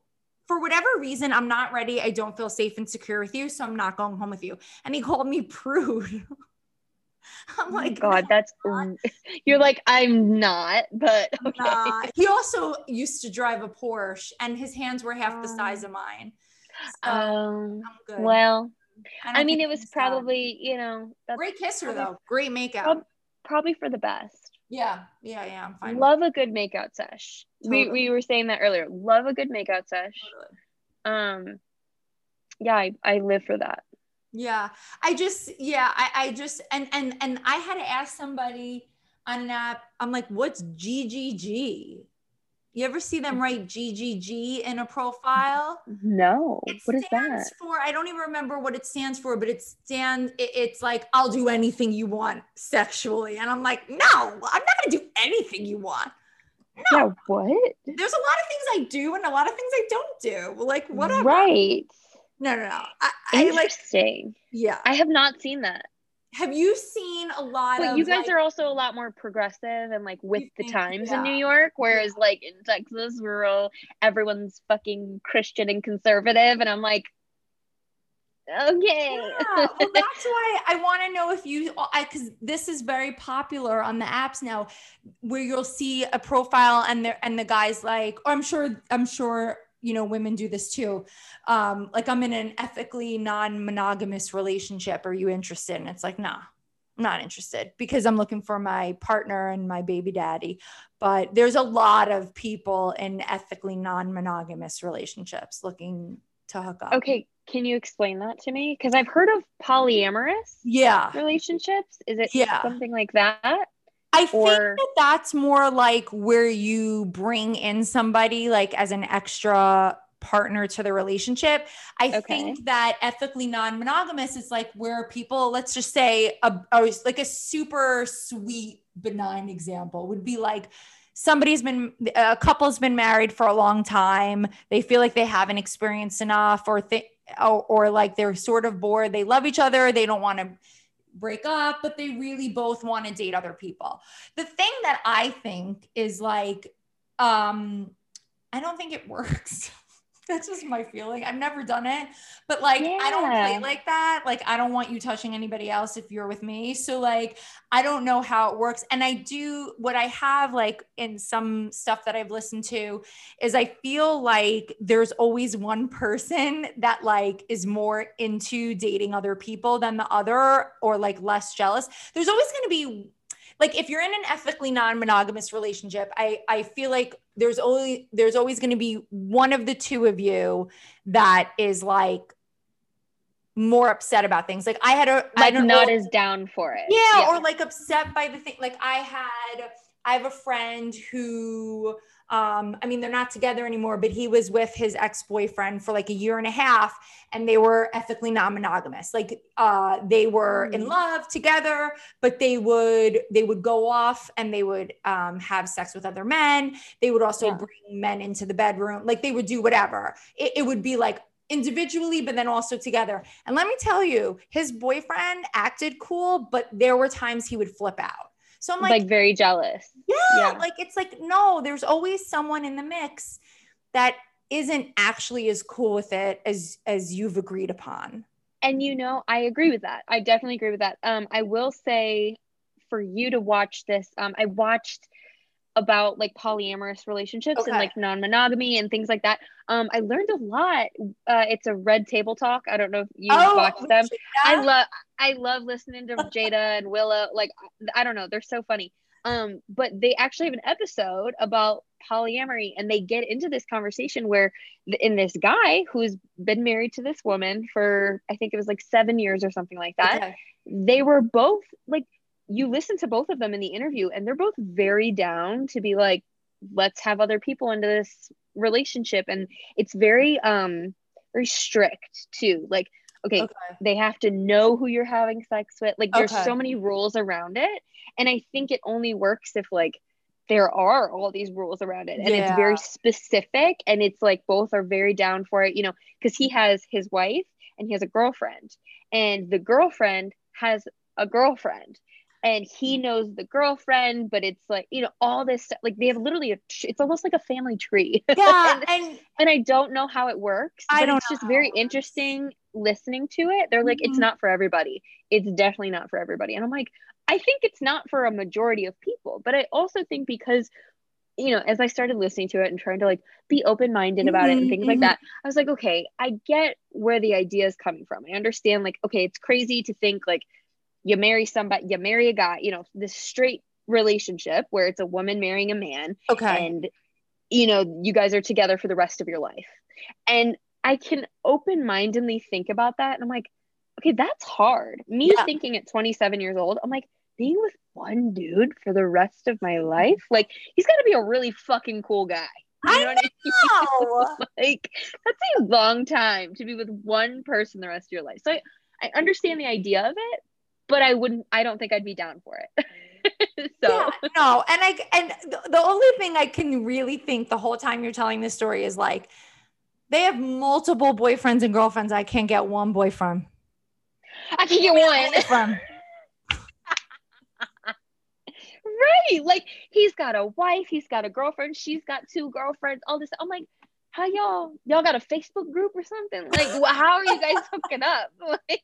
for whatever reason, I'm not ready. I don't feel safe and secure with you. So I'm not going home with you. And he called me prude. [LAUGHS] I'm Oh my like, God, that's, [LAUGHS] you're like, I'm not, [LAUGHS] but okay. He also used to drive a Porsche and his hands were half the Oh. size of mine. So Um, I'm good. well, don't I mean, it was uh, probably, you know, great kisser probably- though. Great makeout. prob- probably for the best. Yeah. Yeah. Yeah. I'm fine. Love a good makeout sesh. We, Totally. we were saying that earlier. Love a good makeout sesh. it. Um, yeah, I, I live for that. Yeah. I just, yeah, I, I just, and, and, and I had to ask somebody on an app, I'm like, what's GGG? You ever see them write GGG in a profile? No, It what is stands that? for, I don't even remember what it stands for, but it stands, it- it's like, I'll do anything you want sexually. And I'm like, no, I'm not going to do anything you want. Yeah, what? There's a lot of things I do and a lot of things I don't do. Like, whatever. Right. No, no, no. I, I like, Interesting. yeah. I have not seen that. Have you seen a lot But of you guys like, are also a lot more progressive and like with the think- times in New. York, whereas like in Texas, we're all everyone's fucking Christian and conservative, and I'm like, okay. Yeah, well, [LAUGHS] that's why I want to know if you, because this is very popular on the apps now, where you'll see a profile and the and the guy's like, or I'm sure, I'm sure, you know, women do this too. Um, like I'm in an ethically non-monogamous relationship. Are you interested? And it's like, nah, I'm not interested because I'm looking for my partner and my baby daddy. But there's a lot of people in ethically non-monogamous relationships looking to hook up. okay, can you explain that to me? Because I've heard of polyamorous Yeah. relationships. Is it Yeah. something like that? I think that that's more like where you bring in somebody like as an extra partner to the relationship. I Okay. think that ethically non-monogamous is like where people, let's just say a, a like a super sweet benign example would be like somebody's been a couple's been married for a long time. They feel like they haven't experienced enough or th- or, or like they're sort of bored. They love each other. They don't want to break up, but they really both want to date other people. The thing that I think is like, um, I don't think it [LAUGHS] works. [LAUGHS] That's just my feeling. I've never done it, but like yeah. I don't play like that. Like I don't want you touching anybody else if you're with me. So like I don't know how it works. And I do what I have like in some stuff that I've listened to is I feel like there's always one person that like is more into dating other people than the other or like less jealous. There's always going to be like if you're in an ethically non-monogamous relationship i i feel like there's only there's always going to be one of the two of you that is like more upset about things. Like i had a like not know, as down for it. Yeah, yeah. or like upset by the thing. Like i had i have a friend who um, I mean, they're not together anymore, but he was with his ex-boyfriend for like a year and a half, and they were ethically non-monogamous. Like uh, they were in mm. love together, but they would they would go off and they would um, have sex with other men. They would also yeah. bring men into the bedroom. Like they would do whatever. It, it would be like individually, but then also together. And let me tell you, his boyfriend acted cool, but there were times he would flip out. So I'm like, like very jealous. Yeah, yeah, like it's like no, there's always someone in the mix that isn't actually as cool with it as as you've agreed upon. And you know, I agree with that. I definitely agree with that. Um, I will say for you to watch this, um, I watched about like polyamorous relationships okay. and like non-monogamy and things like that. Um, I learned a lot. Uh, it's a Red Table Talk. I don't know if you oh, watched them. I love I love listening to Jada and Willow. Like I don't know, they're so funny. Um, but they actually have an episode about polyamory and they get into this conversation where in this guy who's been married to this woman for I think it was like seven years or something like that. Okay. They were both like you listen to both of them in the interview and they're both very down to be like let's have other people into this relationship. And it's very um very strict too. Like okay, okay. they have to know who you're having sex with. Like there's okay. so many rules around it. And i think it only works if like there are all these rules around it. And yeah. it's very specific and it's like both are very down for it you know because he has his wife and he has a girlfriend. And the girlfriend has a girlfriend and he knows the girlfriend but it's like you know all this stuff like they have literally a it's almost like a family tree. [LAUGHS] Yeah and, and, and i don't know how it works I don't it's just very interesting listening to it. They're like mm-hmm. it's not for everybody. It's definitely not for everybody. And i'm like i think it's not for a majority of people but i also think because you know as i started listening to it and trying to like be open-minded about mm-hmm, it and things mm-hmm. like that i was like okay i get where the idea is coming from. I understand like okay it's crazy to think like you marry somebody, you marry a guy, you know, this straight relationship where it's a woman marrying a man. Okay. And, you know, you guys are together for the rest of your life. And I can open mindedly think about that. And I'm like, okay, that's hard. Me yeah. thinking at 27 years old, I'm like, being with one dude for the rest of my life, like, he's got to be a really fucking cool guy. You know I know. I mean? [LAUGHS] [LAUGHS] like that's a long time to be with one person the rest of your life. So I, I understand the idea of it, but I wouldn't, I don't think I'd be down for it. [LAUGHS] so yeah, no. And I, and the only thing I can really think the whole time you're telling this story is like, they have multiple boyfriends and girlfriends. I can't get one boyfriend. I can get one. From. [LAUGHS] right. Like he's got a wife, he's got a girlfriend, she's got two girlfriends, all this. I'm like, how y'all y'all got a Facebook group or something? Like, how are you guys hooking up? [LAUGHS] Like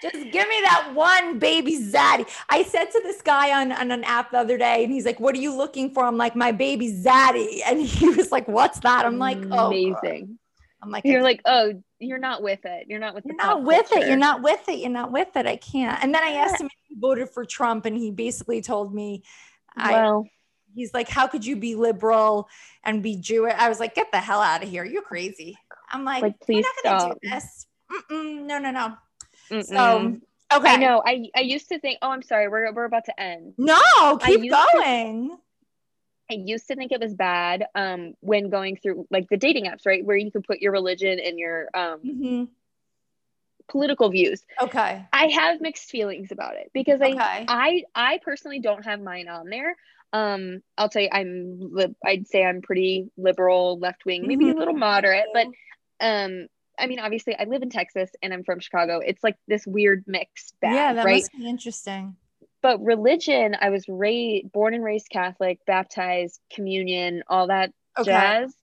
just give me that one baby zaddy. I said to this guy on, on an app the other day, and he's like, What are you looking for? I'm like, My baby zaddy. And he [LAUGHS] was like, What's that? I'm like, Oh, amazing. I'm like, You're like, Oh, you're not with it. You're not with You're not with culture. it. You're not with it. You're not with it. I can't. And then I asked him if he voted for Trump, and he basically told me, well, I, he's like, How could you be liberal and be Jewish? I was like, Get the hell out of here. You're crazy. I'm like, like please stop. Do this. Mm-mm, no, no, no. Mm-mm. So okay. I know. I I used to think, oh, I'm sorry, we're we're about to end. No, keep going. To, I used to think it was bad um when going through like the dating apps, right? Where you can put your religion and your um mm-hmm. political views. Okay. I have mixed feelings about it because I okay. I I personally don't have mine on there. Um, I'll tell you, I'm I'd say I'm pretty liberal, left wing, maybe mm-hmm. a little moderate, but um I mean, obviously, I live in Texas and I'm from Chicago. It's like this weird mix bag, yeah, that right? must be interesting. But religion, I was raised, born and raised Catholic, baptized, communion, all that okay. jazz.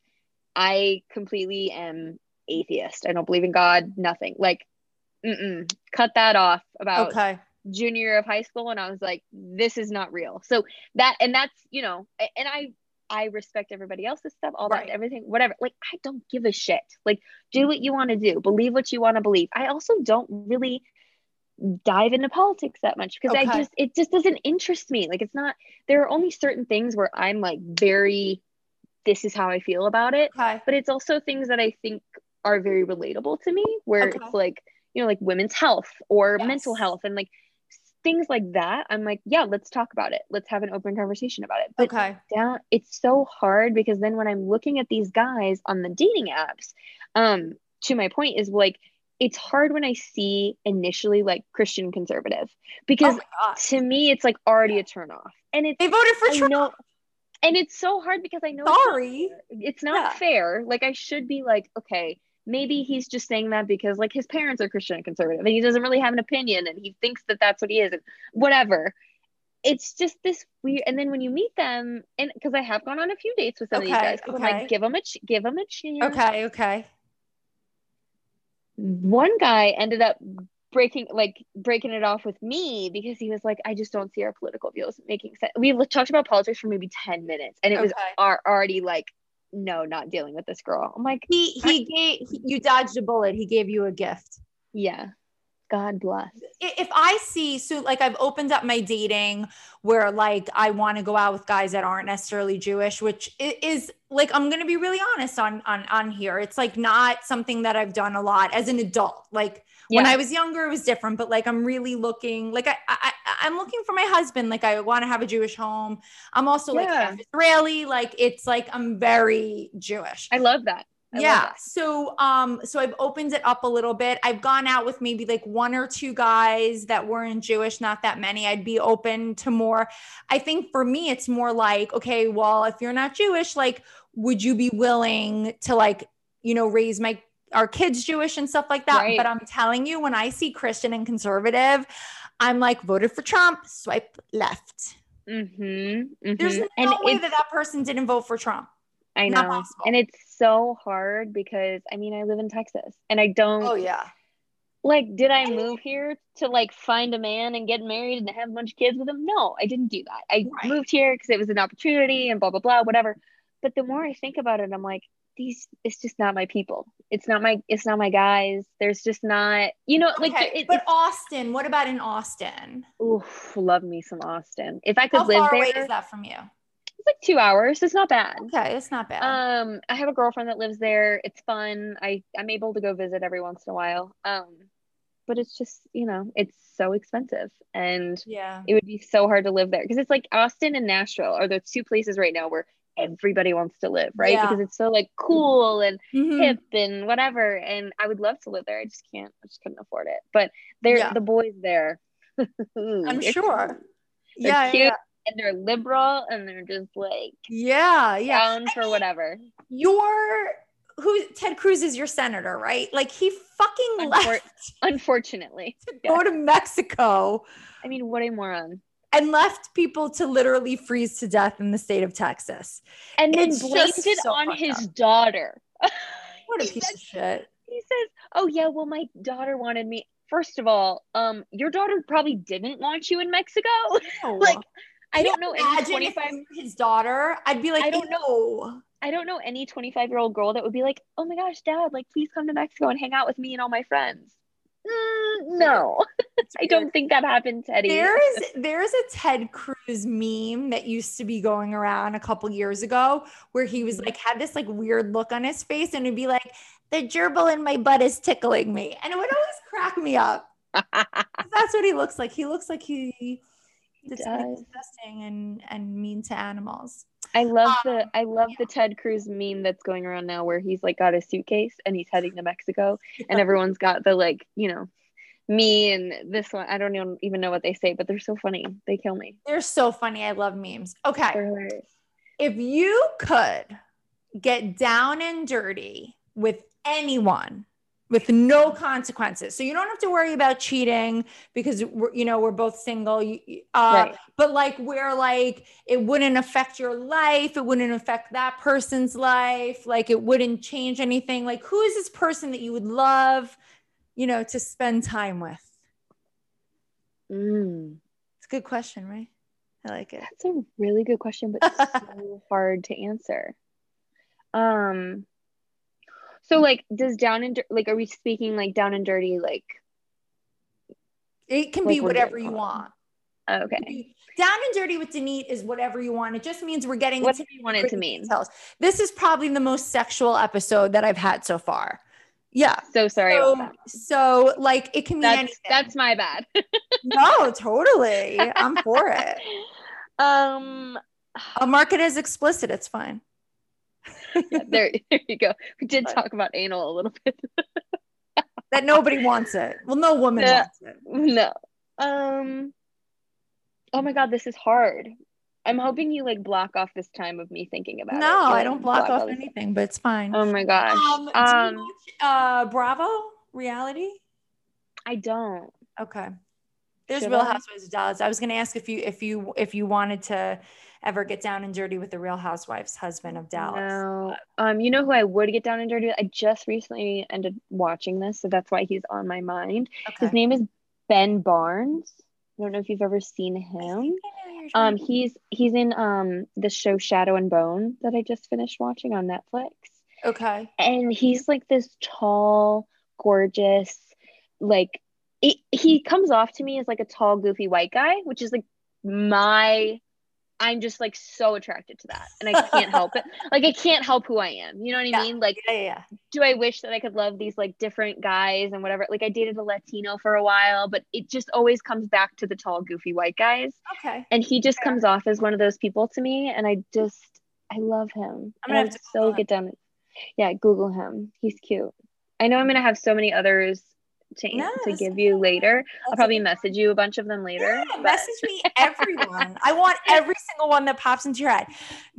I completely am atheist. I don't believe in God, nothing. Like, mm-mm, cut that off about Okay. junior year of high school. And I was like, this is not real. So that, and that's, you know, and I, I respect everybody else's stuff, all Right. that, everything, whatever. Like, I don't give a shit. Like, do what mm-hmm. you want to do, believe what you want to believe. I also don't really dive into politics that much because I just, it just doesn't interest me. Like, it's not, there are only certain things where I'm like very, this is how I feel about it Okay. but it's also things that I think are very relatable to me, where Okay. it's like, you know, like women's health or mental health and like things like that. I'm like, yeah, let's talk about it. Let's have an open conversation about it. But Okay. down, it's so hard because then when I'm looking at these guys on the dating apps, um, to my point is like, it's hard when I see initially like Christian conservative Oh because God. to me it's like already a turn off. And it's They voted for I Trump. know, and it's so hard because I know it's not Sorry. it's not Yeah. fair. Like I should be like, okay, maybe he's just saying that because like his parents are Christian and conservative, and he doesn't really have an opinion, and he thinks that that's what he is, and whatever. It's just this weird. And then when you meet them, and because I have gone on a few dates with some of these Okay, I'm okay. like, give them a ch- give them a chance. Okay. Okay. One guy ended up breaking like breaking it off with me because he was like, I just don't see our political views making sense. We talked about politics for maybe ten minutes, and it was Okay. ar- already like, no, not dealing with this girl. I'm like, He he gave he- you dodged a bullet. He gave you a gift. yeah, God bless. If I see so like I've opened up my dating where like I want to go out with guys that aren't necessarily Jewish, which is like I'm gonna be really honest on on on here. It's like not something that I've done a lot as an adult. Like when I was younger, it was different, but like I'm really looking like I, I I'm looking for my husband. Like I want to have a Jewish home. I'm also like Yeah. half Israeli. Like it's like I'm very Jewish. I love that. I yeah. So um so I've opened it up a little bit. I've gone out with maybe like one or two guys that weren't Jewish, not that many. I'd be open to more. I think for me it's more like, okay, well, if you're not Jewish, like would you be willing to like, you know, raise my our kids Jewish and stuff like that? Right. But I'm telling you when I see Christian and conservative, I'm like voted for Trump, swipe left. Mm-hmm, There's mhm. no way that that person didn't vote for Trump. I not know, possible. and it's so hard because I mean I live in Texas, and I don't Oh, yeah. like. Did I move here to like find a man and get married and have a bunch of kids with him? No, I didn't do that. I Right. moved here because it was an opportunity and blah blah blah, whatever. But the more I think about it, I'm like, these. It's just not my people. It's not my. It's not my guys. There's just not. You know, like okay, it, but Austin, what about in Austin? Oof, love me some Austin. If I could How live far there, away is that from you? It's like two hours. It's not bad. Okay, it's not bad. Um, I have a girlfriend that lives there. It's fun. I I'm able to go visit every once in a while. Um, but it's just you know it's so expensive, and yeah. it would be so hard to live there because it's like Austin and Nashville are the two places right now where everybody wants to live, right? Yeah. Because it's so like cool and Mhm. hip and whatever. And I would love to live there. I just can't. I just couldn't afford it. But they're Yeah. the boys there. [LAUGHS] I'm sure. [LAUGHS] They're yeah, cute yeah. And they're liberal and they're just like Yeah, yeah. down for whatever. Your who Ted Cruz is your senator, right? Like he fucking Unfor- left [LAUGHS] Unfortunately. to yeah. go to Mexico I mean, what a moron. and left people to literally freeze to death in the state of Texas. And then It's blamed it so on his up. daughter. [LAUGHS] What a piece said- of shit. he says, "Oh yeah, well my daughter wanted me. First of all, um your daughter probably didn't want you in Mexico. [LAUGHS] like I don't know any imagine if 25 his daughter. I'd be like, I don't know. I don't know any 25 year old girl that would be like, "Oh my gosh, dad, like please come to Mexico and hang out with me and all my friends." Mm, no. [LAUGHS] I don't think that happened, Teddy. There is [LAUGHS] there's a Ted Cruz meme that used to be going around a couple years ago where he was like had this like weird look on his face and it'd be like the gerbil in my butt is tickling me and it would always crack me up. [LAUGHS] That's what he looks like. He looks like he does. disgusting and and mean to animals. I love Um, the I love yeah. the Ted Cruz meme that's going around now where he's like got a suitcase and he's heading to Mexico [LAUGHS] and everyone's got the like, you know, me and this one. I don't even even know what they say, but they're so funny. They kill me. They're so funny. I love memes. Okay. If you could get down and dirty with anyone, with no consequences. So you don't have to worry about cheating because we're, you know we're both single. Uh, right. But like where like it wouldn't affect your life, it wouldn't affect that person's life. Like it wouldn't change anything. Like who is this person that you would love, you know, to spend time with? Mm. It's a good question, right? I like it. That's a really good question, but [LAUGHS] so hard to answer. Um so like does down and like are we speaking like down and dirty like it can like be whatever you want. Okay. Down and dirty with Denise is whatever you want. It just means we're getting what you want it to mean. Details. This is probably the most sexual episode that I've had so far. Yeah. So sorry. So, so like it can mean that's, anything. That's my bad. [LAUGHS] no, totally. I'm for it. [LAUGHS] Um I'll mark it as explicit. It's fine yeah, there, [LAUGHS] there you go. We did talk about anal a little bit. [LAUGHS] that nobody wants it. Well, no woman no, wants it. No. Um. Oh my god, this is hard. I'm hoping you like block off this time of me thinking about no, it. No, I don't block, block off anything, but it's fine. Oh my gosh. Um, um watch, uh, Bravo reality? I don't. Okay. There's Should Real I? Housewives of Dallas. I was going to ask if you if you if you wanted to ever get down and dirty with the Real Housewives husband of Dallas. No. Um, you know who I would get down and dirty with? I just recently ended watching this, so that's why he's on my mind. Okay. His name is Ben Barnes. I don't know if you've ever seen him. Um, he's he's in um the show Shadow and Bone that I just finished watching on Netflix. Okay. And he's like this tall, gorgeous, like it, he comes off to me as like a tall, goofy white guy, which is like my I'm just like so attracted to that and I can't help it. [LAUGHS] Like I can't help who I am. You know what I yeah. mean? Like yeah, yeah. do I wish that I could love these like different guys and whatever? Like I dated a Latino for a while, but it just always comes back to the tall, goofy white guys. Okay. And he just Fair. comes off as one of those people to me and I just I love him. I'm gonna so get down. Yeah, Google him. He's cute. I know I'm gonna have so many others to, yes. to give you later. That's I'll probably message you a bunch of them later. Yeah, message me everyone. I want [LAUGHS] every single one that pops into your head.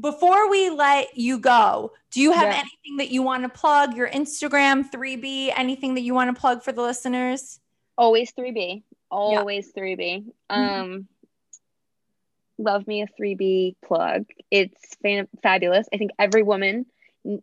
Before we let you go, do you have yeah. anything that you want to plug? Your Instagram, 3B, anything that you want to plug for the listeners? Always 3B. Always yeah. 3B. Mm-hmm. Um mm-hmm. love me a 3B plug. It's fan- fabulous. I think every woman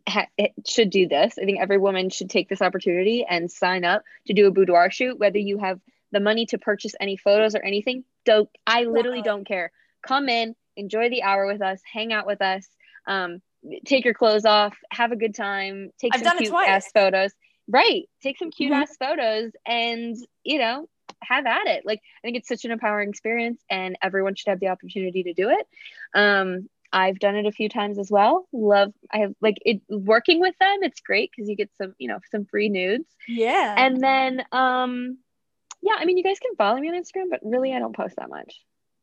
ha- should do this. I think every woman should take this opportunity and sign up to do a boudoir shoot, whether you have the money to purchase any photos or anything. Don't I literally don't care. Come in, enjoy the hour with us, hang out with us, um, take your clothes off, have a good time, take I've some cute ass photos. Right, take some cute mm-hmm. ass photos, and you know, have at it. Like I think it's such an empowering experience, and everyone should have the opportunity to do it. Um, I've done it a few times as well. Love I have like it working with them. It's great because you get some, you know, some free nudes. Yeah. And then um yeah, I mean you guys can follow me on Instagram, but really I don't post that much.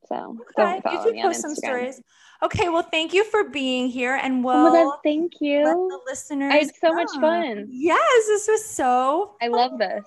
So okay. don't you me post some stories. Okay, well thank you for being here and we'll oh God, thank you. the listeners. I had so much fun. Yes, this was so I love this.